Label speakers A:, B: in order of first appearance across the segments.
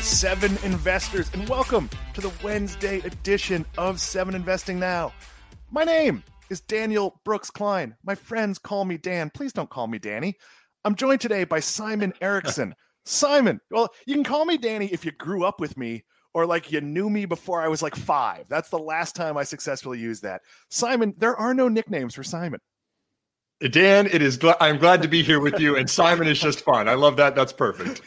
A: Seven Investors, and welcome to the Wednesday edition of Seven Investing Now. My name is Daniel Brooks Kline. My friends call me Dan. Please don't call me Danny. I'm joined today by Simon Erickson. Simon, well, you can call me Danny if you grew up with me or like you knew me before I was like five. That's the last time I successfully used that. Simon, there are no nicknames for Simon.
B: Dan, it is. Gl- I'm glad to be here with you, and Simon is just fine. I love that. That's perfect.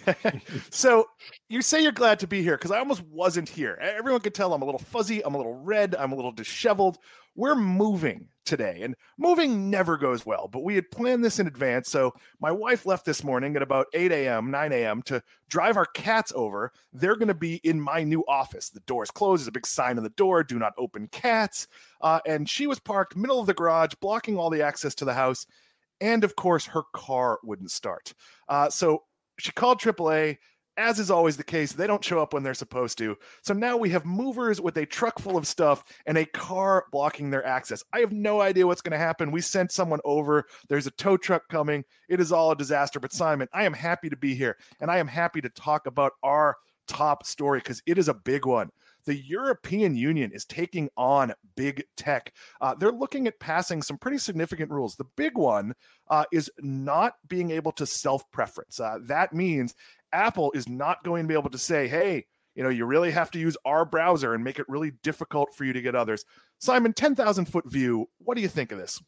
A: so you say you're glad to be here because I almost wasn't here. Everyone could tell I'm a little fuzzy, I'm a little red, I'm a little disheveled. We're moving today, and moving never goes well, but we had planned this in advance. So my wife left this morning at about 8 a.m., 9 a.m. to drive our cats over. They're going to be in my new office. The door's closed, there's a big sign on the door do not open cats. Uh, and she was parked middle of the garage, blocking all the access to the house. And of course, her car wouldn't start. Uh, so she called AAA as is always the case, they don't show up when they're supposed to. So now we have movers with a truck full of stuff and a car blocking their access. I have no idea what's going to happen. We sent someone over. There's a tow truck coming. It is all a disaster. But Simon, I am happy to be here and I am happy to talk about our top story because it is a big one. The European Union is taking on big tech. Uh, they're looking at passing some pretty significant rules. The big one uh, is not being able to self preference. Uh, that means Apple is not going to be able to say, hey, you know, you really have to use our browser and make it really difficult for you to get others. Simon, 10,000 foot view, what do you think of this?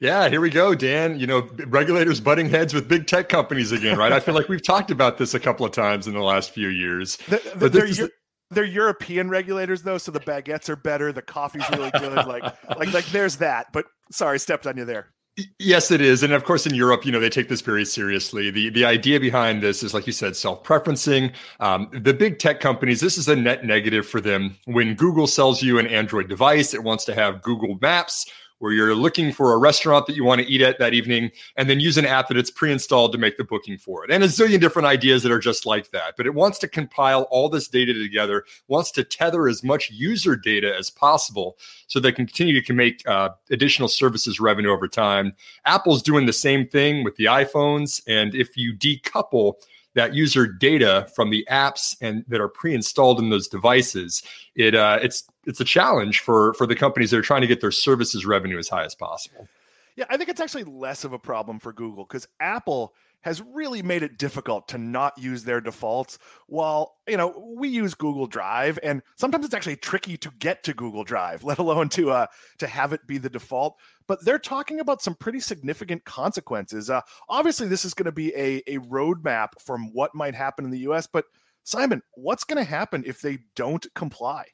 B: Yeah, here we go, Dan. You know, regulators butting heads with big tech companies again, right? I feel like we've talked about this a couple of times in the last few years.
A: The, the, but they're, is, they're European regulators though, so the baguettes are better, the coffee's really good. like, like, like, there's that. But sorry, stepped on you there.
B: Yes, it is, and of course, in Europe, you know, they take this very seriously. the The idea behind this is, like you said, self preferencing. Um, the big tech companies, this is a net negative for them. When Google sells you an Android device, it wants to have Google Maps where you're looking for a restaurant that you want to eat at that evening and then use an app that it's pre-installed to make the booking for it. And a zillion different ideas that are just like that. But it wants to compile all this data together, wants to tether as much user data as possible so they continue to make uh, additional services revenue over time. Apple's doing the same thing with the iPhones. And if you decouple that user data from the apps and that are pre-installed in those devices, it uh, it's it's a challenge for for the companies that are trying to get their services revenue as high as possible.
A: Yeah, I think it's actually less of a problem for Google because Apple has really made it difficult to not use their defaults while you know we use google drive and sometimes it's actually tricky to get to google drive let alone to uh to have it be the default but they're talking about some pretty significant consequences. Uh obviously this is going to be a a roadmap from what might happen in the us but simon what's going to happen if they don't comply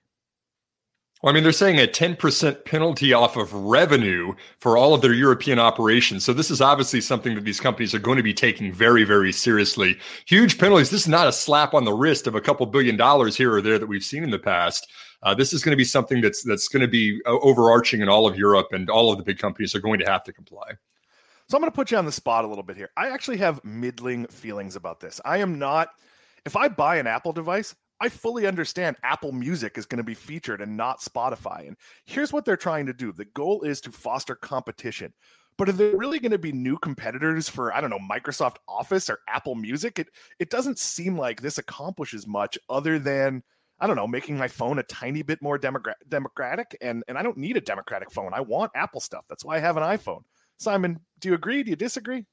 B: well, I mean, they're saying a 10% penalty off of revenue for all of their European operations. So this is obviously something that these companies are going to be taking very, very seriously. Huge penalties. This is not a slap on the wrist of a couple billion dollars here or there that we've seen in the past. Uh, this is going to be something that's that's going to be uh, overarching in all of Europe, and all of the big companies are going to have to comply.
A: So I'm going to put you on the spot a little bit here. I actually have middling feelings about this. I am not. If I buy an Apple device, I fully understand Apple Music is going to be featured and not Spotify. And here's what they're trying to do the goal is to foster competition. But are there really going to be new competitors for, I don't know, Microsoft Office or Apple Music? It, it doesn't seem like this accomplishes much other than, I don't know, making my phone a tiny bit more demogra- democratic. And, and I don't need a democratic phone. I want Apple stuff. That's why I have an iPhone. Simon, do you agree? Do you disagree?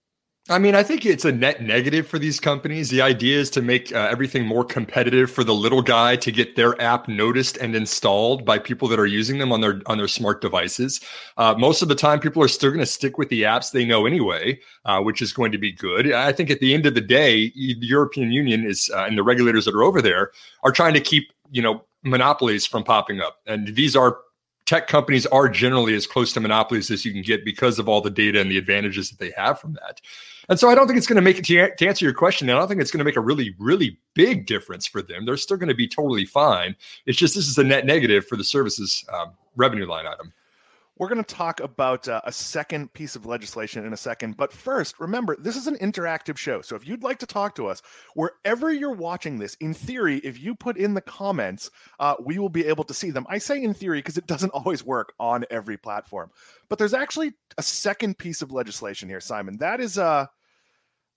B: I mean, I think it's a net negative for these companies. The idea is to make uh, everything more competitive for the little guy to get their app noticed and installed by people that are using them on their on their smart devices. Uh, most of the time, people are still going to stick with the apps they know anyway, uh, which is going to be good. I think at the end of the day, the European Union is uh, and the regulators that are over there are trying to keep you know monopolies from popping up, and these are tech companies are generally as close to monopolies as you can get because of all the data and the advantages that they have from that. And so I don't think it's going to make it to, answer your question. I don't think it's going to make a really, really big difference for them. They're still going to be totally fine. It's just this is a net negative for the services um, revenue line item.
A: We're going to talk about uh, a second piece of legislation in a second. But first, remember, this is an interactive show. So if you'd like to talk to us, wherever you're watching this, in theory, if you put in the comments, uh, we will be able to see them. I say in theory because it doesn't always work on every platform. But there's actually a second piece of legislation here, Simon. That is uh,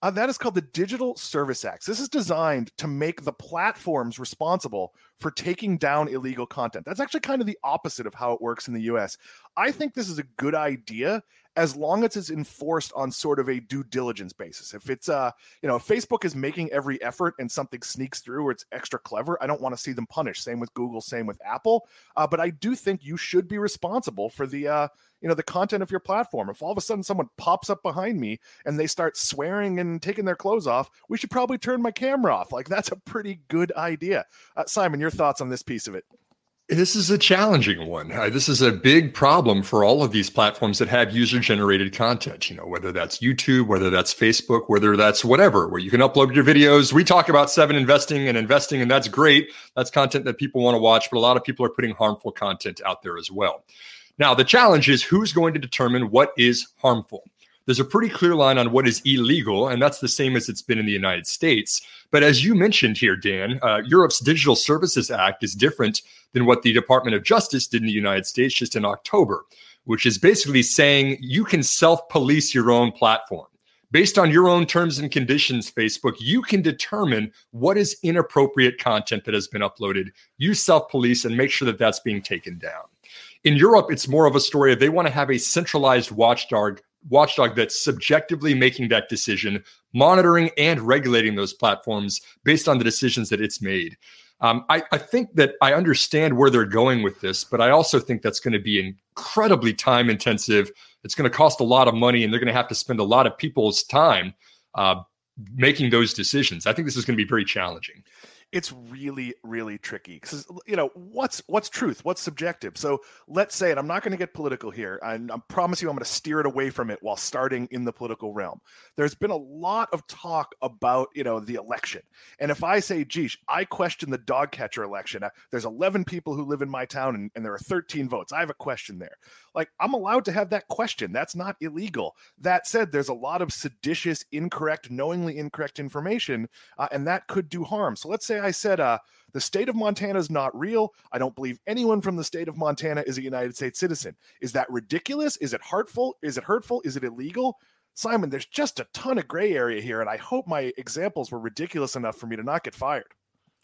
A: Uh, that is called the Digital Service Act. This is designed to make the platforms responsible for taking down illegal content. That's actually kind of the opposite of how it works in the US. I think this is a good idea as long as it's enforced on sort of a due diligence basis. If it's uh, you know, if Facebook is making every effort and something sneaks through or it's extra clever, I don't want to see them punished. Same with Google, same with Apple. Uh, but I do think you should be responsible for the uh, you know, the content of your platform. If all of a sudden someone pops up behind me and they start swearing and taking their clothes off, we should probably turn my camera off. Like that's a pretty good idea. Uh, Simon, your thoughts on this piece of it?
B: This is a challenging one. Uh, this is a big problem for all of these platforms that have user generated content, you know, whether that's YouTube, whether that's Facebook, whether that's whatever, where you can upload your videos. We talk about seven investing and investing, and that's great. That's content that people want to watch, but a lot of people are putting harmful content out there as well. Now, the challenge is who's going to determine what is harmful? There's a pretty clear line on what is illegal, and that's the same as it's been in the United States. But as you mentioned here, Dan, uh, Europe's Digital Services Act is different than what the Department of Justice did in the United States just in October, which is basically saying you can self police your own platform. Based on your own terms and conditions, Facebook, you can determine what is inappropriate content that has been uploaded. You self police and make sure that that's being taken down. In Europe, it's more of a story of they want to have a centralized watchdog watchdog that's subjectively making that decision, monitoring and regulating those platforms based on the decisions that it's made. Um, I, I, think that I understand where they're going with this, but I also think that's going to be incredibly time intensive. It's going to cost a lot of money, and they're going to have to spend a lot of people's time uh, making those decisions. I think this is going to be very challenging
A: it's really really tricky because you know what's what's truth? What's subjective? So let's say and i'm not going to get political here and i promise you i'm going to steer it away from it while starting in the political realm. There's been a lot of talk about you know the election. And if i say geesh i question the dog catcher election uh, there's 11 people who live in my town and, and there are 13 votes. I have a question there like i'm allowed to have that question that's not illegal that said there's a lot of seditious incorrect knowingly incorrect information uh, and that could do harm so let's say I said, uh, the state of Montana is not real. I don't believe anyone from the state of Montana is a United States citizen. Is that ridiculous? Is it hurtful? Is it hurtful? Is it illegal? Simon, there's just a ton of gray area here, and I hope my examples were ridiculous enough for me to not get fired.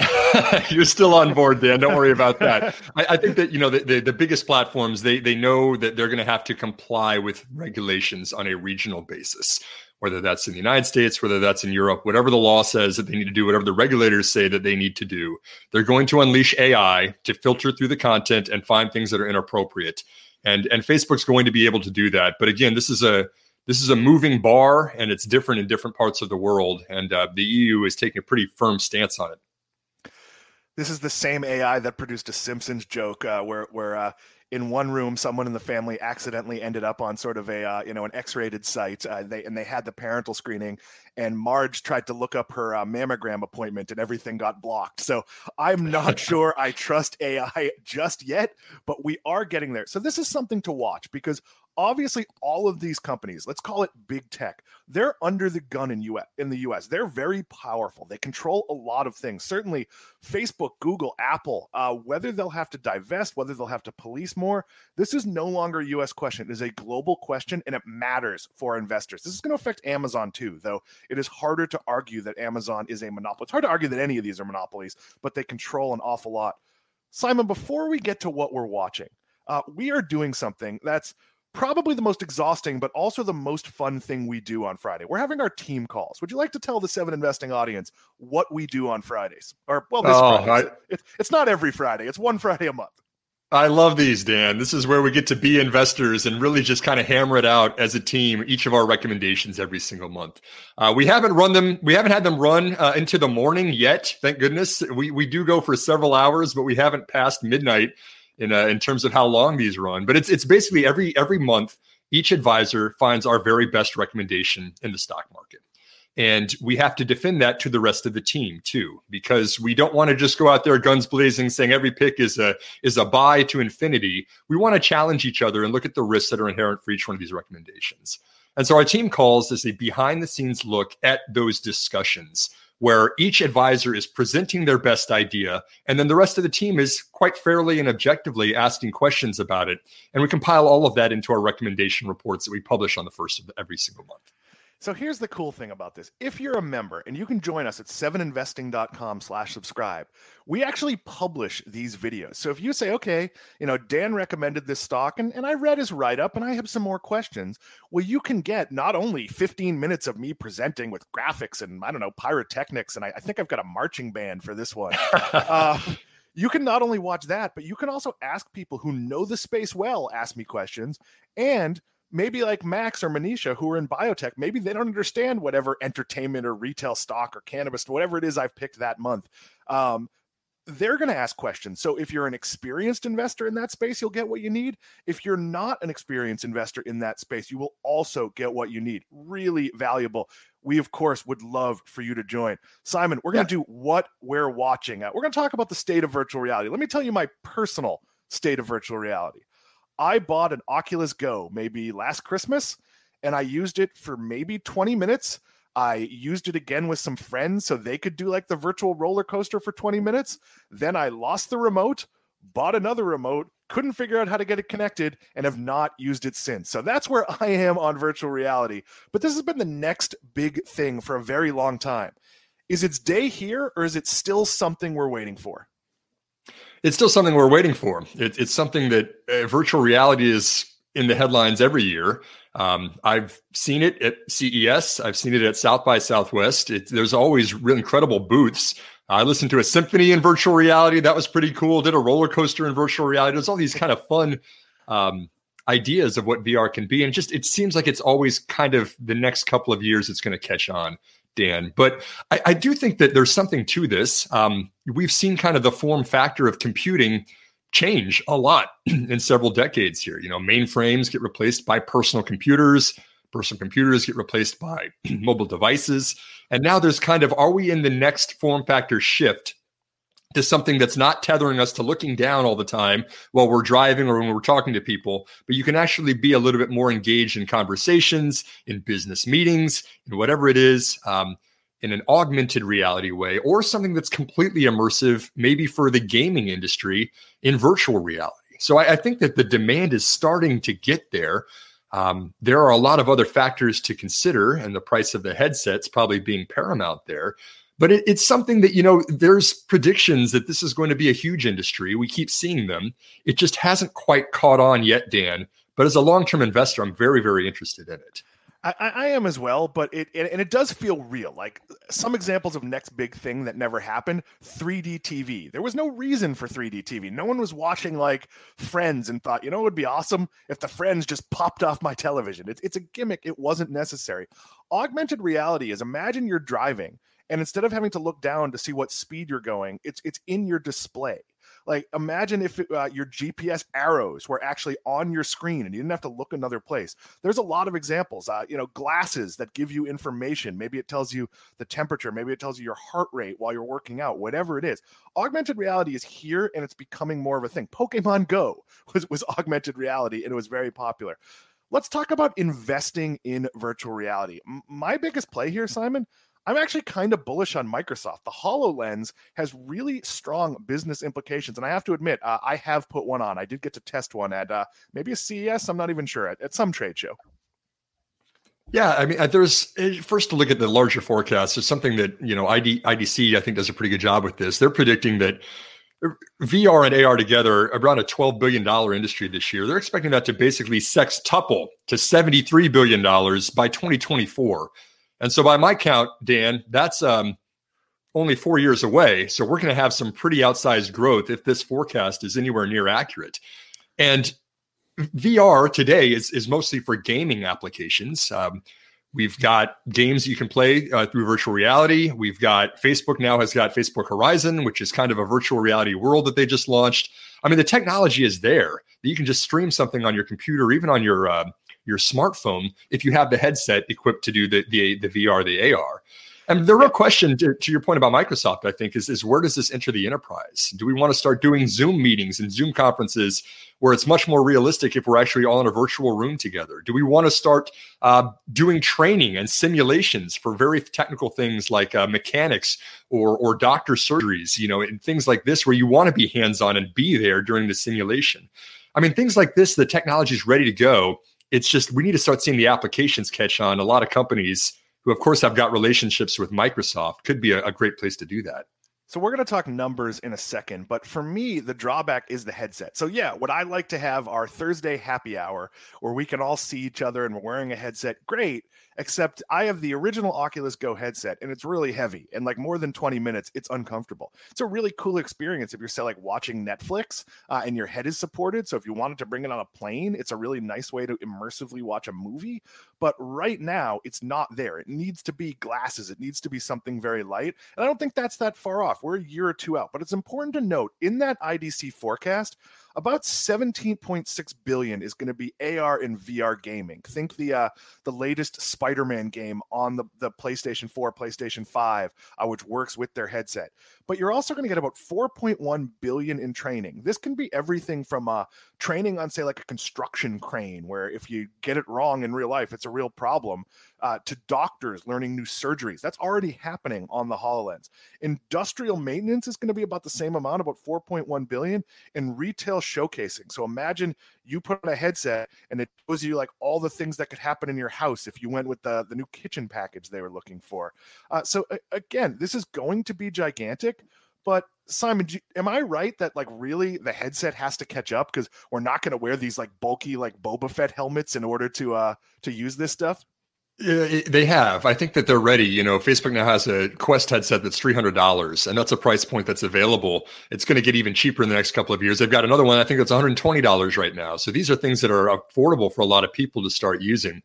B: You're still on board, Dan. Don't worry about that. I, I think that you know the, the, the, biggest platforms they they know that they're going to have to comply with regulations on a regional basis whether that's in the United States, whether that's in Europe, whatever the law says that they need to do, whatever the regulators say that they need to do, they're going to unleash AI to filter through the content and find things that are inappropriate. And and Facebook's going to be able to do that. But again, this is a this is a moving bar, and it's different in different parts of the world. And uh, the EU is taking a pretty firm stance on it
A: this is the same AI that produced a Simpsons joke uh, where where uh, in one room, someone in the family accidentally ended up on sort of a uh, you know an X-rated site. Uh, they and they had the parental screening, and Marge tried to look up her uh, mammogram appointment, and everything got blocked. So I'm not sure I trust AI just yet, but we are getting there. So this is something to watch because obviously all of these companies let's call it big tech they're under the gun in us in the us they're very powerful. They control a lot of things. Certainly facebook google apple uh, whether they'll have to divest whether they'll have to police more this is no longer a us question. It is a global question and it matters for investors. This is going to affect amazon too though it is harder to argue that amazon is a monopoly it's hard to argue that any of these are monopolies but they control an awful lot. Simon before we get to what we're watching uh, we are doing something that's probably the most exhausting, but also the most fun thing we do on Friday. We're having our team calls. Would you like to tell the Seven Investing audience what we do on Fridays? Or well, this oh, Friday. It's, it's not every Friday. It's one Friday a month.
B: I love these, Dan. This is where we get to be investors and really just kind of hammer it out as a team. Each of our recommendations every single month. Uh, we haven't run them. We haven't had them run uh, into the morning yet. Thank goodness. We we do go for several hours, but we haven't passed midnight in uh, in terms of how long these run. But it's it's basically every every month each advisor finds our very best recommendation in the stock market. And we have to defend that to the rest of the team too, because we don't want to just go out there guns blazing saying every pick is a is a buy to infinity. We want to challenge each other and look at the risks that are inherent for each one of these recommendations. And so our team calls this a behind the scenes look at those discussions where each advisor is presenting their best idea, and then the rest of the team is quite fairly and objectively asking questions about it. And we compile all of that into our recommendation reports that we publish on the first of every single month.
A: So here's the cool thing about this. If you're a member and you can join us at 7investing.com slash subscribe, we actually publish these videos. So if you say, okay, you know, Dan recommended this stock and, and I read his write-up and I have some more questions, well, you can get not only 15 minutes of me presenting with graphics and I don't know, pyrotechnics, and I, I think I've got a marching band for this one. uh, you can not only watch that, but you can also ask people who know the space well, ask me questions. And maybe like Maxx or Manisha who are in biotech, maybe they don't understand whatever entertainment or retail stock or cannabis, whatever it is I've picked that month. Um, they're going to ask questions. So if you're an experienced investor in that space, you'll get what you need. If you're not an experienced investor in that space, you will also get what you need. Really valuable. We, of course, would love for you to join. Simon, we're going to do what we're watching. We're going to talk about the state of virtual reality. Let me tell you my personal state of virtual reality. I bought an Oculus Go maybe last Christmas and I used it for maybe 20 minutes. I used it again with some friends so they could do like the virtual roller coaster for 20 minutes. Then I lost the remote, bought another remote, couldn't figure out how to get it connected, and have not used it since. So that's where I am on virtual reality. But this has been the next big thing for a very long time. Is its day here or is it still something we're waiting for?
B: It's still something we're waiting for. It, it's something that uh, virtual reality is in the headlines every year. Um, I've seen it at CES. I've seen it at South by Southwest. It, there's always incredible booths. I listened to a symphony in virtual reality. That was pretty cool. Did a roller coaster in virtual reality. There's all these kind of fun um, ideas of what VR can be, and just it seems like it's always kind of the next couple of years it's going to catch on. Dan. But I, I, do think that there's something to this. Um, we've seen kind of the form factor of computing change a lot in several decades here. You know, mainframes get replaced by personal computers, personal computers get replaced by mobile devices. And now there's kind of are we in the next form factor shift to something that's not tethering us to looking down all the time while we're driving or when we're talking to people, but you can actually be a little bit more engaged in conversations, in business meetings, in whatever it is, um, in an augmented reality way, or something that's completely immersive, maybe for the gaming industry in virtual reality. So I, I think that the demand is starting to get there. Um, there are a lot of other factors to consider, and the price of the headsets probably being paramount there but it, it's something that you know there's predictions that this is going to be a huge industry we keep seeing them it just hasn't quite caught on yet dan but as a long-term investor i'm very very interested in it
A: I, I am as well, but it, and it does feel real. Like some examples of next big thing that never happened: 3D TV. There was no reason for 3D TV. No one was watching like Friends and thought, you know, it would be awesome if the Friends just popped off my television. It's it's a gimmick. It wasn't necessary. Augmented reality is imagine you're driving and instead of having to look down to see what speed you're going it's it's in your display. Like imagine if it, uh, your gps arrows were actually on your screen and you didn't have to look another place. There's a lot of examples uh, you know glasses that give you information. Maybe it tells you the temperature. Maybe it tells you your heart rate while you're working out whatever it is. Augmented reality is here and it's becoming more of a thing. Pokemon go was, was augmented reality and it was very popular. Let's talk about investing in virtual reality. M- my biggest play here simon I'm actually kind of bullish on Microsoft. The HoloLens has really strong business implications. And I have to admit, uh, I have put one on. I did get to test one at uh, maybe a CES. I'm not even sure, at, at some trade show.
B: Yeah, I mean, uh, there's eh, first to look at the larger forecast. It's something that you know ID, IDC I think does a pretty good job with this. They're predicting that uh, VR and AR together around a $12 billion industry this year. They're expecting that to basically sextuple to $73 billion by 2024. And so, by my count, Dan, that's um, only four years away. So, we're going to have some pretty outsized growth if this forecast is anywhere near accurate. And VR today is, is mostly for gaming applications. Um, we've got games you can play uh, through virtual reality. We've got Facebook now has got Facebook Horizon, which is kind of a virtual reality world that they just launched. I mean, the technology is there. that You can just stream something on your computer, even on your uh, your smartphone if you have the headset equipped to do the the, the VR, the AR. And the real question to, to, your point about Microsoft, I think, is, is where does this enter the enterprise? Do we want to start doing Zoom meetings and Zoom conferences where it's much more realistic if we're actually all in a virtual room together? Do we want to start uh, doing training and simulations for very technical things like uh, mechanics or, or doctor surgeries, you know, and things like this where you want to be hands on and be there during the simulation? I mean, things like this, the technology is ready to go It's just we need to start seeing the applications catch on. A lot of companies who, of course, have got relationships with Microsoft could be a, a great place to do that.
A: So we're going to talk numbers in a second, but for me, the drawback is the headset. So yeah, what I like to have our Thursday happy hour where we can all see each other and we're wearing a headset? Great except I have the original Oculus Go headset and it's really heavy and like more than 20 minutes, it's uncomfortable. It's a really cool experience if you're say like watching Netflix uh, and your head is supported. So if you wanted to bring it on a plane, it's a really nice way to immersively watch a movie. But right now, it's not there. It needs to be glasses. It needs to be something very light. And I don't think that's that far off. We're a year or two out. But it's important to note in that IDC forecast, about 17.6 billion is going to be AR and VR gaming. Think the uh, the latest Spider-Man game on the, the PlayStation 4, PlayStation 5, uh, which works with their headset. But you're also going to get about 4.1 billion in training. This can be everything from uh, training on, say, like a construction crane, where if you get it wrong in real life, it's a real problem, uh, to doctors learning new surgeries. That's already happening on the HoloLens. Industrial maintenance is going to be about the same amount, about 4.1 billion, and retail showcasing. So imagine you put on a headset and it shows you like all the things that could happen in your house if you went with the, the new kitchen package they were looking for. Uh, so again, this is going to be gigantic. But Simon, am I right that like really the headset has to catch up because we're not going to wear these like bulky like Boba Fett helmets in order to uh to use this stuff?
B: Yeah, they have. I think that they're ready. You know, Facebook now has a Quest headset that's three hundred dollars, and that's a price point that's available. It's going to get even cheaper in the next couple of years. They've got another one. I think that's one hundred twenty dollars right now. So these are things that are affordable for a lot of people to start using.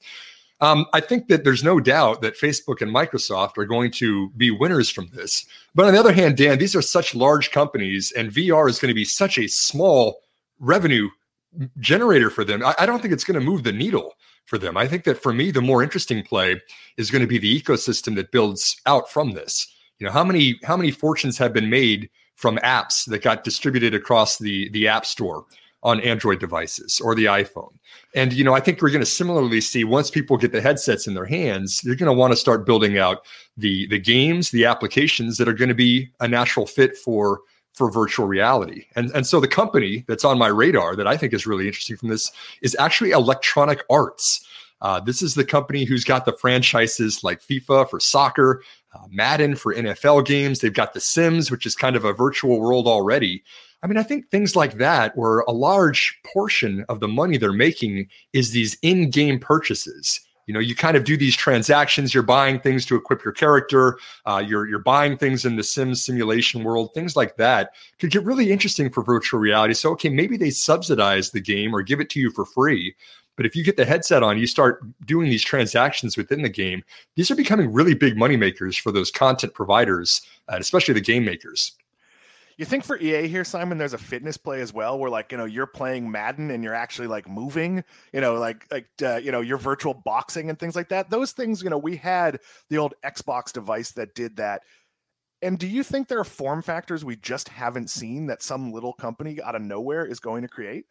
B: Um, I think that there's no doubt that Facebook and Microsoft are going to be winners from this. But on the other hand, Dan, these are such large companies, and VR is going to be such a small revenue generator for them. I, I don't think it's going to move the needle for them. I think that for me, the more interesting play is going to be the ecosystem that builds out from this. You know, how many how many fortunes have been made from apps that got distributed across the the app store on Android devices or the iPhone. And you know, I think we're going to similarly see once people get the headsets in their hands, they're going to want to start building out the the games, the applications that are going to be a natural fit for for virtual reality. And, and so the company that's on my radar that I think is really interesting from this is actually Electronic Arts. Uh, this is the company who's got the franchises like FIFA for soccer, uh, Madden for NFL games. They've got The Sims, which is kind of a virtual world already. I mean, I think things like that, where a large portion of the money they're making is these in game purchases. You know you kind of do these transactions. You're buying things to equip your character. Uh, you're you're buying things in the sims simulation world. Things like that could get really interesting for virtual reality. So okay maybe they subsidize the game or give it to you for free but if you get the headset on you start doing these transactions within the game these are becoming really big money makers for those content providers and especially the game makers
A: you think for EA here, Simon, there's a fitness play as well, where like you know you're playing Madden and you're actually like moving, you know, like like uh, you know your virtual boxing and things like that. Those things, you know, we had the old Xbox device that did that. And do you think there are form factors we just haven't seen that some little company out of nowhere is going to create?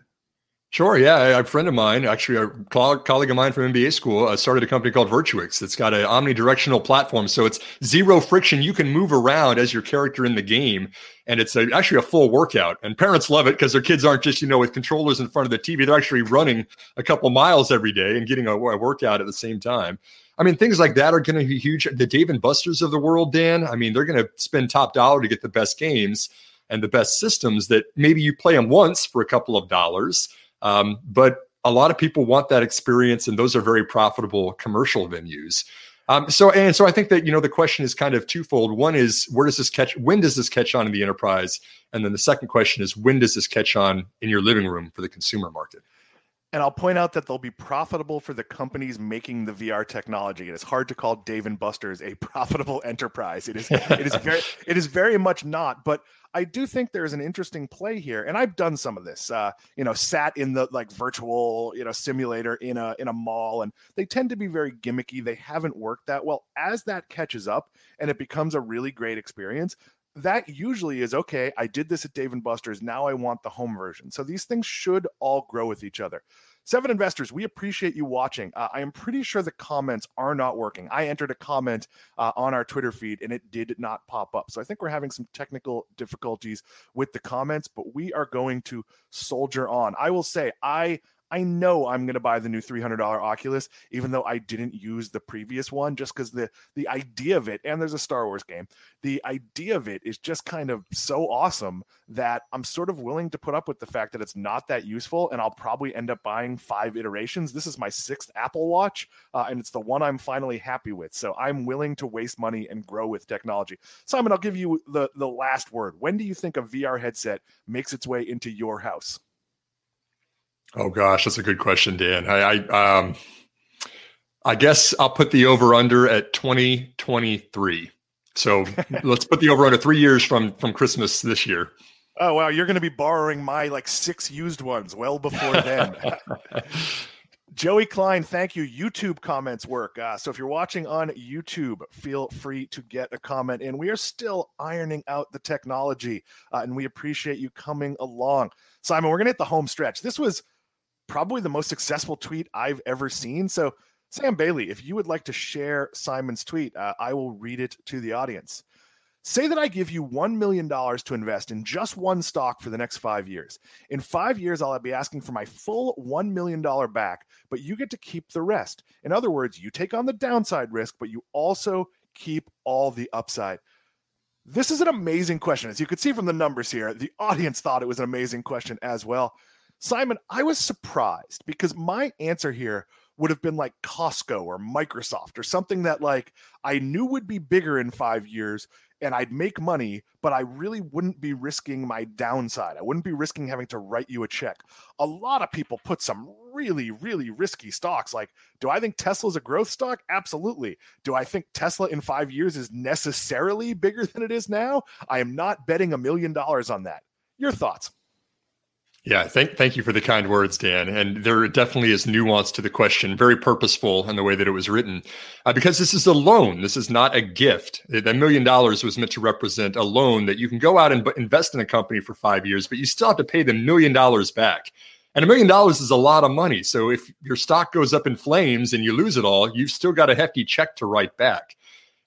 B: Sure. Yeah. A friend of mine, actually a colleague of mine from MBA school, uh, started a company called Virtuix that's got an omnidirectional platform. So it's zero friction. You can move around as your character in the game. And it's a, actually a full workout. And parents love it because their kids aren't just, you know, with controllers in front of the TV. They're actually running a couple miles every day and getting a, a workout at the same time. I mean, things like that are going to be huge. The Dave and Buster's of the world, Dan, I mean, they're going to spend top dollar to get the best games and the best systems that maybe you play them once for a couple of dollars um, but a lot of people want that experience, and those are very profitable commercial venues. Um, so and so I think that you know the question is kind of twofold. One is where does this catch? When does this catch on in the enterprise? And then the second question is when does this catch on in your living room for the consumer market?
A: And I'll point out that they'll be profitable for the companies making the VR technology. It is hard to call Dave and Buster's a profitable enterprise. It is it is very it is very much not. But I do think there's an interesting play here, and I've done some of this. Uh, you know, sat in the like virtual you know simulator in a in a mall, and they tend to be very gimmicky. They haven't worked that well. As that catches up and it becomes a really great experience, that usually is okay. I did this at Dave and Buster's. Now I want the home version. So these things should all grow with each other. Seven investors, we appreciate you watching. Uh, I am pretty sure the comments are not working. I entered a comment uh, on our Twitter feed and it did not pop up. So I think we're having some technical difficulties with the comments, but we are going to soldier on. I will say, I I know I'm going to buy the new $300 Oculus, even though I didn't use the previous one, just because the the idea of it, and there's a Star Wars game, the idea of it is just kind of so awesome that I'm sort of willing to put up with the fact that it's not that useful, and I'll probably end up buying five iterations. This is my sixth Apple Watch, uh, and it's the one I'm finally happy with. So I'm willing to waste money and grow with technology. Simon, I'll give you the the last word. When do you think a VR headset makes its way into your house?
B: Oh gosh, that's a good question, Dan. I, I um, I guess I'll put the over under at 2023. So let's put the over under three years from from Christmas this year.
A: Oh wow, you're going to be borrowing my like six used ones well before then. Joey Klein, thank you. YouTube comments work. Uh, so if you're watching on YouTube, feel free to get a comment in. We are still ironing out the technology, uh, and we appreciate you coming along. Simon, we're going to hit the home stretch. This was probably the most successful tweet I've ever seen. So, Sam Bailey, if you would like to share Simon's tweet, uh, I will read it to the audience. Say that I give you $1 million to invest in just one stock for the next five years. In five years, I'll be asking for my full $1 million back, but you get to keep the rest. In other words, you take on the downside risk, but you also keep all the upside. This is an amazing question. As you could see from the numbers here, the audience thought it was an amazing question as well. Simon, I was surprised because my answer here would have been like Costco or Microsoft or something that like I knew would be bigger in 5 years and I'd make money, but I really wouldn't be risking my downside. I wouldn't be risking having to write you a check. A lot of people put some really, really risky stocks. Like, do I think Tesla's a growth stock? Absolutely. Do I think Tesla in five years is necessarily bigger than it is now? I am not betting a million dollars on that. Your thoughts?
B: Yeah, thank thank you for the kind words, Dan. And there definitely is nuance to the question, very purposeful in the way that it was written, uh, because this is a loan. This is not a gift. That million dollars was meant to represent a loan that you can go out and b- invest in a company for five years, but you still have to pay the million dollars back. And a million dollars is a lot of money. So if your stock goes up in flames and you lose it all, you've still got a hefty check to write back.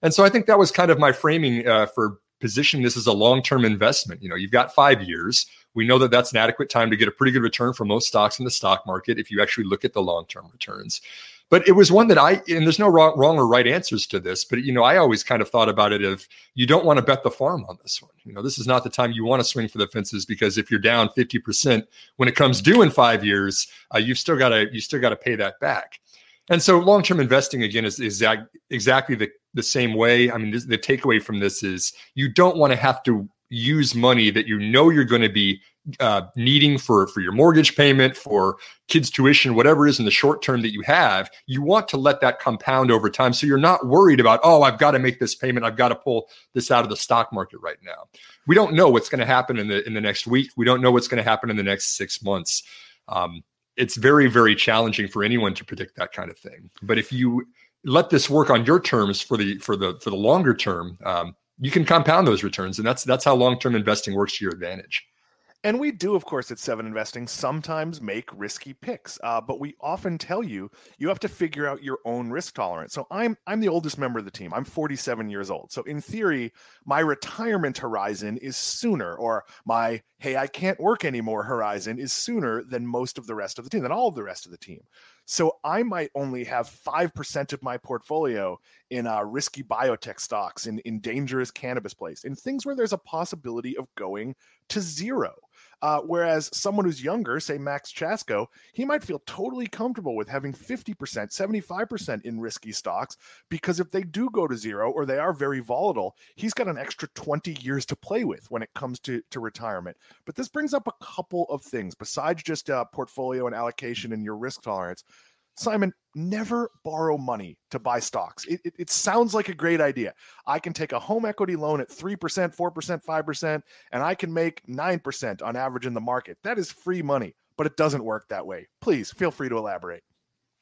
B: And so I think that was kind of my framing uh, for positioning this as a long term investment. You know, you've got five years we know that that's an adequate time to get a pretty good return for most stocks in the stock market if you actually look at the long term returns. But it was one that I, and there's no wrong, wrong or right answers to this, but you know, I always kind of thought about it if you don't want to bet the farm on this one. You know, this is not the time you want to swing for the fences because if you're down 50% when it comes due in five years, uh, you've still got to, you still got to pay that back. And so long term investing again is, is exactly the, the same way. I mean, this, the takeaway from this is you don't want to have to use money that you know you're going to be uh, needing for for your mortgage payment, for kids' tuition, whatever it is in the short term that you have, you want to let that compound over time. So you're not worried about, oh, I've got to make this payment, I've got to pull this out of the stock market right now. We don't know what's going to happen in the in the next week. We don't know what's going to happen in the next six months. Um, it's very very challenging for anyone to predict that kind of thing. But if you let this work on your terms for the for the for the longer term, um, you can compound those returns, and that's that's how long term investing works to your advantage.
A: And we do, of course, at Seven Investing sometimes make risky picks, uh, but we often tell you you have to figure out your own risk tolerance. So I'm I'm the oldest member of the team. I'm 47 years old. So in theory, my retirement horizon is sooner, or my hey I can't work anymore horizon is sooner than most of the rest of the team, than all of the rest of the team. So I might only have five percent of my portfolio in uh, risky biotech stocks, in in dangerous cannabis plays, in things where there's a possibility of going to zero. Uh, whereas someone who's younger, say Maxx Chatsko, he might feel totally comfortable with having 50%, 75% in risky stocks because if they do go to zero or they are very volatile, he's got an extra 20 years to play with when it comes to, to retirement. But this brings up a couple of things besides just uh, portfolio and allocation and your risk tolerance. Simon, never borrow money to buy stocks. It, it, it, sounds like a great idea. I can take a home equity loan at 3%, 4%, 5%, and I can make 9% on average in the market. That is free money, but it doesn't work that way. Please feel free to elaborate.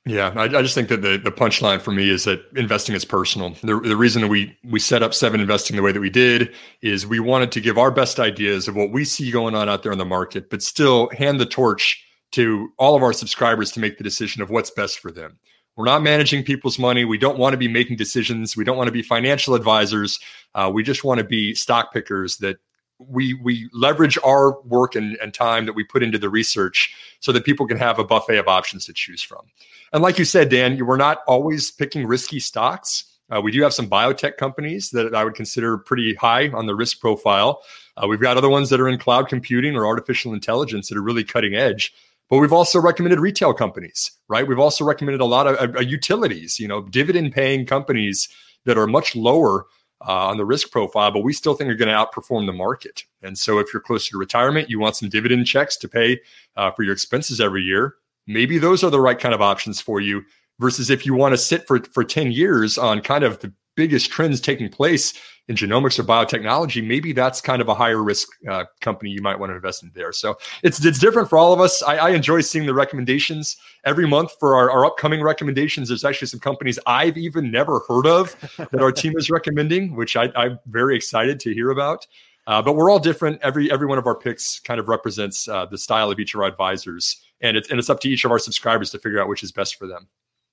B: Yeah, I, I just think that the, the punchline for me is that investing is personal. The, the reason that we we set up Seven Investing the way that we did is we wanted to give our best ideas of what we see going on out there in the market, but still hand the torch to all of our subscribers to make the decision of what's best for them. We're not managing people's money. We don't want to be making decisions. We don't want to be financial advisors. Uh, we just want to be stock pickers that we we leverage our work and, and time that we put into the research so that people can have a buffet of options to choose from. And like you said, Dan, we're not always picking risky stocks. Uh, we do have some biotech companies that I would consider pretty high on the risk profile. Uh, we've got other ones that are in cloud computing or artificial intelligence that are really cutting edge. But we've also recommended retail companies, right? We've also recommended a lot of uh, utilities, you know, dividend paying companies that are much lower uh, on the risk profile, but we still think are going to outperform the market. And so, if you're closer to retirement, you want some dividend checks to pay uh, for your expenses every year. Maybe those are the right kind of options for you. Versus if you want to sit for for ten years on kind of the biggest trends taking place in genomics or biotechnology, maybe that's kind of a higher risk uh, company you might want to invest in there. So it's it's different for all of us. I, I enjoy seeing the recommendations every month for our, our, upcoming recommendations. There's actually some companies I've even never heard of that our team is recommending, which I, am very excited to hear about. Uh, but we're all different. Every every one of our picks kind of represents uh, the style of each of our advisors, and it's and it's up to each of our subscribers to figure out which is best for them.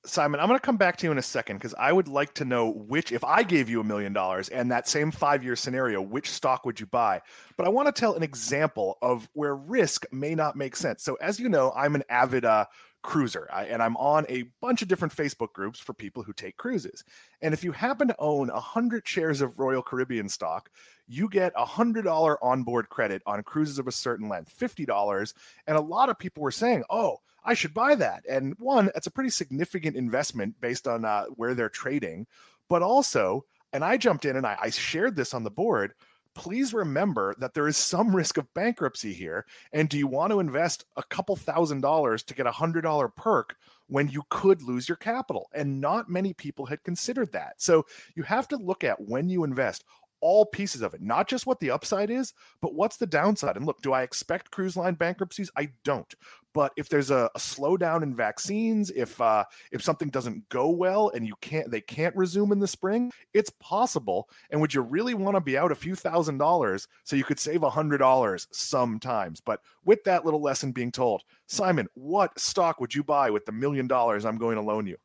A: Simon, I'm going to come back to you in a second because I would like to know which, if I gave you a million dollars and that same five year scenario, which stock would you buy? But I want to tell an example of where risk may not make sense. So, as you know, I'm an avid uh, cruiser I, and I'm on a bunch of different Facebook groups for people who take cruises. And if you happen to own 100 shares of Royal Caribbean stock, you get a $100 onboard credit on cruises of a certain length, $50. And a lot of people were saying, oh, I should buy that. And one, it's a pretty significant investment based on uh, where they're trading. But also, and I jumped in and I, I shared this on the board. Please remember that there is some risk of bankruptcy here. And do you want to invest a couple thousand dollars to get a hundred dollar perk when you could lose your capital? And not many people had considered that. So you have to look at when you invest all pieces of it, not just what the upside is, but what's the downside. And look, do I expect cruise line bankruptcies? I don't. But if there's a, a slowdown in vaccines, if uh, if something doesn't go well and you can't, they can't resume in the spring, it's possible. And would you really want to be out a few thousand dollars so you could save a hundred dollars sometimes? But with that little lesson being told, Simon, what stock would you buy with the million dollars I'm going to loan you?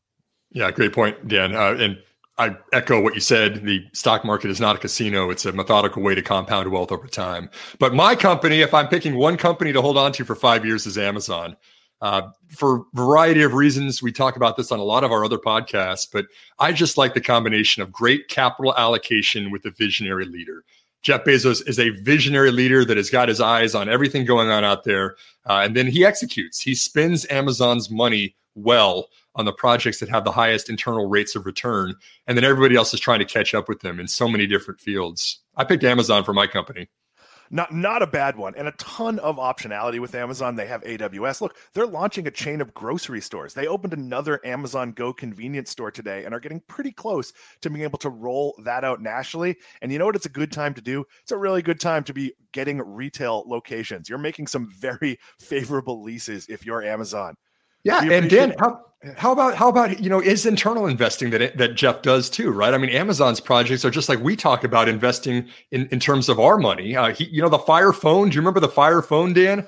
B: Yeah, great point, Dan. Uh, and I echo what you said. The stock market is not a casino. It's a methodical way to compound wealth over time. But my company, if I'm picking one company to hold on to for five years, is Amazon. Uh, for a variety of reasons, we talk about this on a lot of our other podcasts, but I just like the combination of great capital allocation with a visionary leader. Jeff Bezos is a visionary leader that has got his eyes on everything going on out there. Uh, and then he executes. He spends Amazon's money well on the projects that have the highest internal rates of return. And then everybody else is trying to catch up with them in so many different fields. I picked Amazon for my company.
A: Not not a bad one, and a ton of optionality with Amazon. They have AWS. Look, they're launching a chain of grocery stores. They opened another Amazon Go convenience store today and are getting pretty close to being able to roll that out nationally. And you know what? It's a good time to do. It's a really good time to be getting retail locations. You're making some very favorable leases if you're Amazon.
B: Yeah, and Dan, how, how about how about you know is internal investing that that Jeff does too, right? I mean, Amazon's projects are just like we talk about investing in in terms of our money. Uh, he, you know, the Fire Phone. Do you remember the Fire Phone, Dan?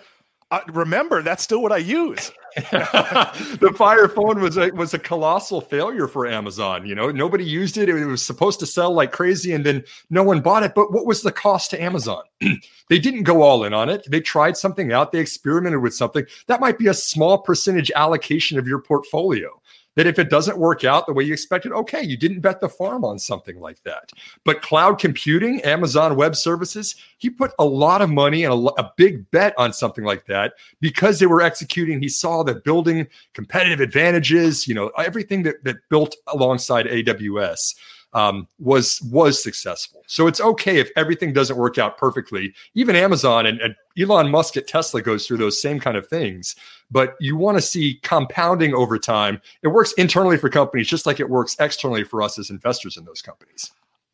A: Uh, remember, that's still what I use.
B: the Fire Phone was a was a colossal failure for Amazon. You know, nobody used it. It was supposed to sell like crazy, and then no one bought it. But what was the cost to Amazon? they didn't go all in on it. They tried something out. They experimented with something. That might be a small percentage allocation of your portfolio that if it doesn't work out the way you expected, okay, you didn't bet the farm on something like that. But cloud computing, Amazon Web Services, he put a lot of money and a, a, big bet on something like that because they were executing. He saw that building competitive advantages, you know, everything that, that built alongside AWS um, was was successful. So it's okay if everything doesn't work out perfectly. Even Amazon and, and Elon Musk at Tesla goes through those same kind of things. But you want to see compounding over time. It works internally for companies just like it works externally for us as investors in those companies.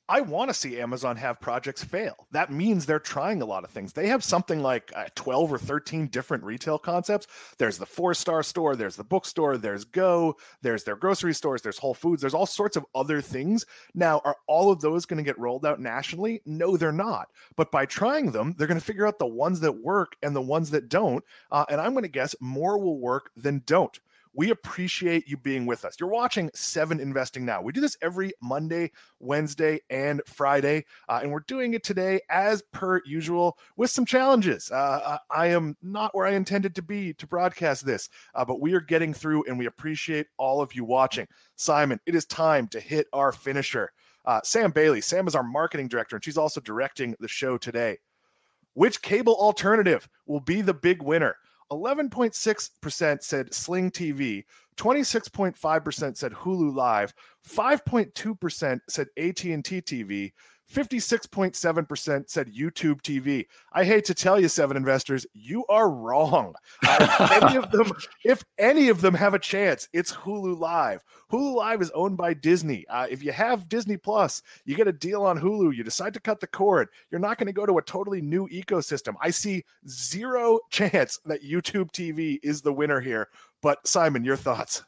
A: I want to see Amazon have projects fail. That means they're trying a lot of things. They have something like uh, 12 or 13 different retail concepts. There's the four star store, there's the bookstore, there's Go, there's their grocery stores, there's Whole Foods, there's all sorts of other things. Now, are all of those going to get rolled out nationally? No, they're not. But by trying them, they're going to figure out the ones that work and the ones that don't. Uh, and I'm going to guess more will work than don't We appreciate you being with us. You're watching Seven Investing Now. We do this every Monday, Wednesday, and Friday, uh, and we're doing it today as per usual with some challenges. Uh, I am not where I intended to be to broadcast this, uh, but we are getting through, and we appreciate all of you watching. Simon, it is time to hit our finisher. Uh, Sam Bailey. Sam is our marketing director, and she's also directing the show today. Which cable alternative will be the big winner? 11.6% said Sling TV, 26.5% said Hulu Live, 5.2% said AT&T TV, 56.7% said YouTube TV. I hate to tell you, seven investors, you are wrong. Uh, if, any of them, if any of them have a chance, it's Hulu Live. Hulu Live is owned by Disney. Uh, if you have Disney Plus, you get a deal on Hulu, you decide to cut the cord, you're not going to go to a totally new ecosystem. I see zero chance that YouTube TV is the winner here. But Simon, your thoughts?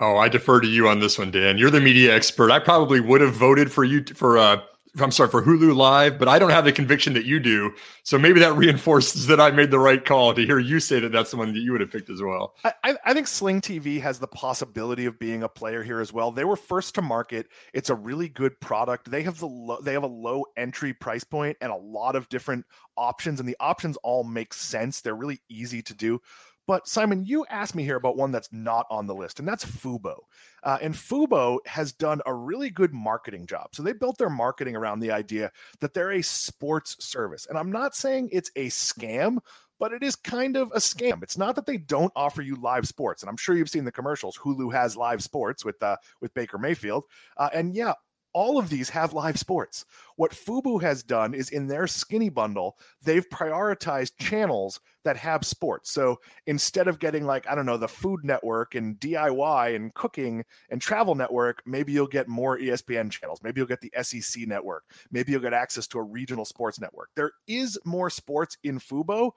B: Oh, I defer to you on this one, Dan. You're the media expert. I probably would have voted for you for uh, I'm sorry for Hulu Live, but I don't have the conviction that you do. So maybe that reinforces that I made the right call to hear you say that that's the one that you would have picked as well.
A: I, I think Sling TV has the possibility of being a player here as well. They were first to market. It's a really good product. They have the lo- they have a low entry price point and a lot of different options, and the options all make sense. They're really easy to do. But Simon, you asked me here about one that's not on the list, and that's Fubo. Uh, and Fubo has done a really good marketing job. So they built their marketing around the idea that they're a sports service. And I'm not saying it's a scam, but it is kind of a scam. It's not that they don't offer you live sports, and I'm sure you've seen the commercials. Hulu has live sports with uh, with Baker Mayfield, uh, and yeah, all of these have live sports. What Fubo has done is in their skinny bundle, they've prioritized channels that have sports. So instead of getting like, I don't know, the Food Network and DIY and cooking and travel network, maybe you'll get more ESPN channels. Maybe you'll get the SEC network. Maybe you'll get access to a regional sports network. There is more sports in Fubo,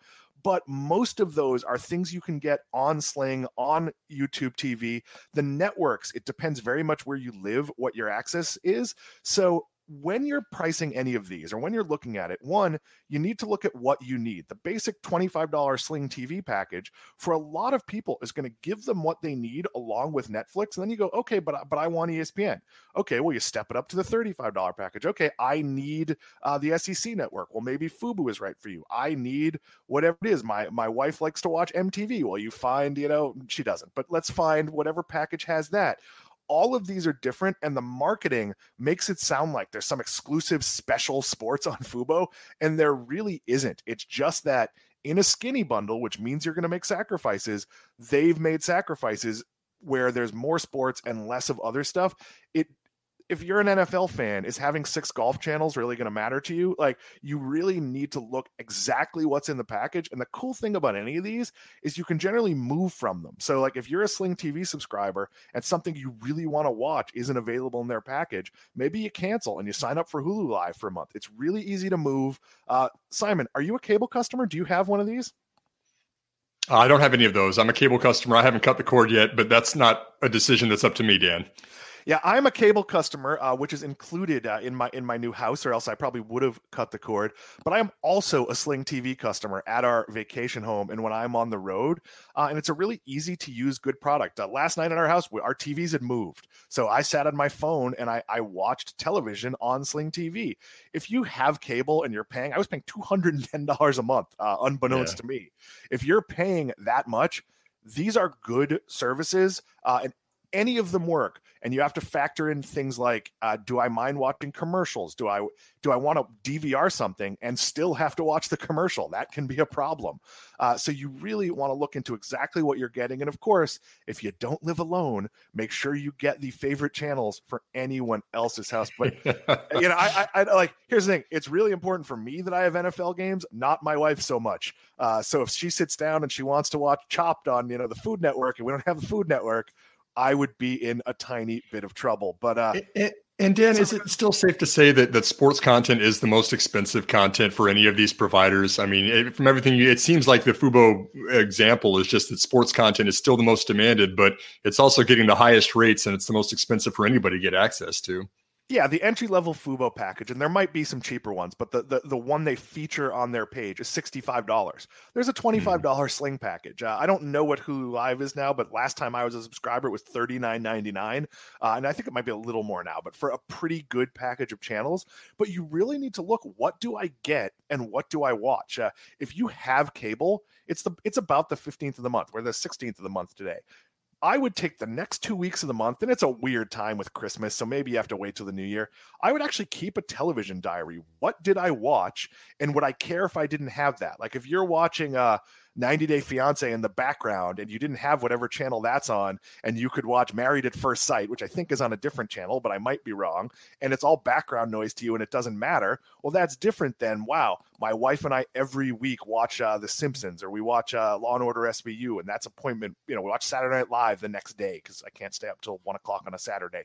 A: but most of those are things you can get on Sling, on YouTube TV. The networks, it depends very much where you live, what your access is. So when you're pricing any of these or when you're looking at it, one, you need to look at what you need. The basic $25 Sling TV package for a lot of people is going to give them what they need along with Netflix. And then you go, okay, but, but I want ESPN. Okay, well, you step it up to the $35 package. Okay, I need uh, the SEC network. Well, maybe Fubo is right for you. I need whatever it is. My, my wife likes to watch MTV. Well, you find, you know, she doesn't, but let's find whatever package has that all of these are different and the marketing makes it sound like there's some exclusive special sports on Fubo and there really isn't. It's just that in a skinny bundle, which means you're going to make sacrifices, they've made sacrifices where there's more sports and less of other stuff. It if you're an NFL fan, is having six golf channels really going to matter to you? Like, you really need to look exactly what's in the package. And the cool thing about any of these is you can generally move from them. So, like, if you're a Sling TV subscriber and something you really want to watch isn't available in their package, maybe you cancel and you sign up for Hulu Live for a month. It's really easy to move. Uh, Simon, are you a cable customer? Do you have one of these?
B: I don't have any of those. I'm a cable customer. I haven't cut the cord yet, but that's not a decision that's up to me, Dan.
A: Yeah, I'm a cable customer, uh, which is included uh, in my in my new house, or else I probably would have cut the cord. But I am also a Sling TV customer at our vacation home, and when I'm on the road, uh, and it's a really easy to use, good product. Uh, last night at our house, our TVs had moved, so I sat on my phone and I, I watched television on Sling TV. If you have cable and you're paying, I was paying two hundred and ten dollars a month, uh, unbeknownst yeah. to me. If you're paying that much, these are good services, uh, and any of them work and you have to factor in things like uh, do i mind watching commercials? Do i do i want to dvr something and still have to watch the commercial? That can be a problem. Uh, so you really want to look into exactly what you're getting and of course if you don't live alone make sure you get the favorite channels for anyone else's house. But you know I, I, I, like here's the thing it's really important for me that i have nfl games not my wife so much. Uh, so if she sits down and she wants to watch chopped on you know the food network and we don't have the food network I would be in a tiny bit of trouble. But uh,
B: and, and Dan, is it still safe to say that that sports content is the most expensive content for any of these providers? I mean, it, from everything, you, it seems like the Fubo example is just that sports content is still the most demanded, but it's also getting the highest rates and it's the most expensive for anybody to get access to.
A: Yeah, the entry level Fubo package, and there might be some cheaper ones, but the, the, the one they feature on their page is $65. There's a $25 mm. Sling package. Uh, I don't know what Hulu Live is now, but last time I was a subscriber, it was $39.99. Uh, and I think it might be a little more now, but for a pretty good package of channels. But you really need to look what do I get and what do I watch? Uh, if you have cable, it's the it's about the 15th of the month. We're the 16th of the month today. I would take the next two weeks of the month, and it's a weird time with Christmas, so maybe you have to wait till the new year. I would actually keep a television diary. What did I watch, and would I care if I didn't have that? Like if you're watching uh 90 Day Fiance in the background and you didn't have whatever channel that's on, and you could watch Married at First Sight, which I think is on a different channel, but I might be wrong, and it's all background noise to you and it doesn't matter. Well, that's different than, wow, my wife and I every week watch uh, The Simpsons or we watch uh, Law and Order SVU, and that's appointment, you know, we watch Saturday Night Live the next day because I can't stay up till one o'clock on a Saturday.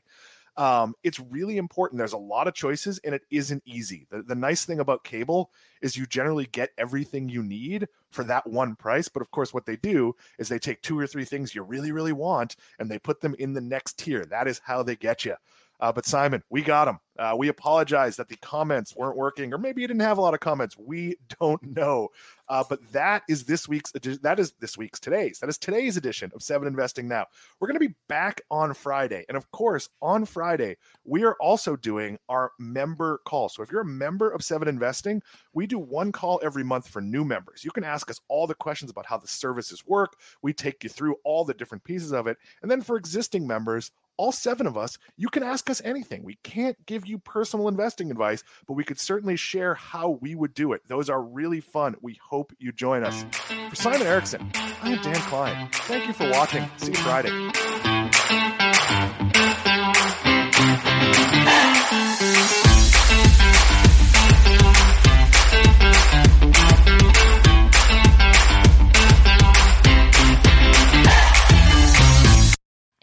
A: Um, it's really important. There's a lot of choices and it isn't easy. The, the nice thing about cable is you generally get everything you need for that one price. But of course, what they do is they take two or three things you really, really want and they put them in the next tier. That is how they get you. Uh, but Simon, we got him. Uh, we apologize that the comments weren't working, or maybe you didn't have a lot of comments. We don't know. Uh, but that is this week's that is this week's today's that is today's edition of Seven Investing Now. We're going to be back on Friday, and of course, on Friday we are also doing our member call. So if you're a member of Seven Investing, we do one call every month for new members. You can ask us all the questions about how the services work. We take you through all the different pieces of it, and then for existing members, all seven of us, you can ask us anything. We can't give you personal investing advice, but we could certainly share how we would do it. Those are really fun. We hope you join us. For Simon Erickson, I am Dan Kline. Thank you for watching. See you Friday.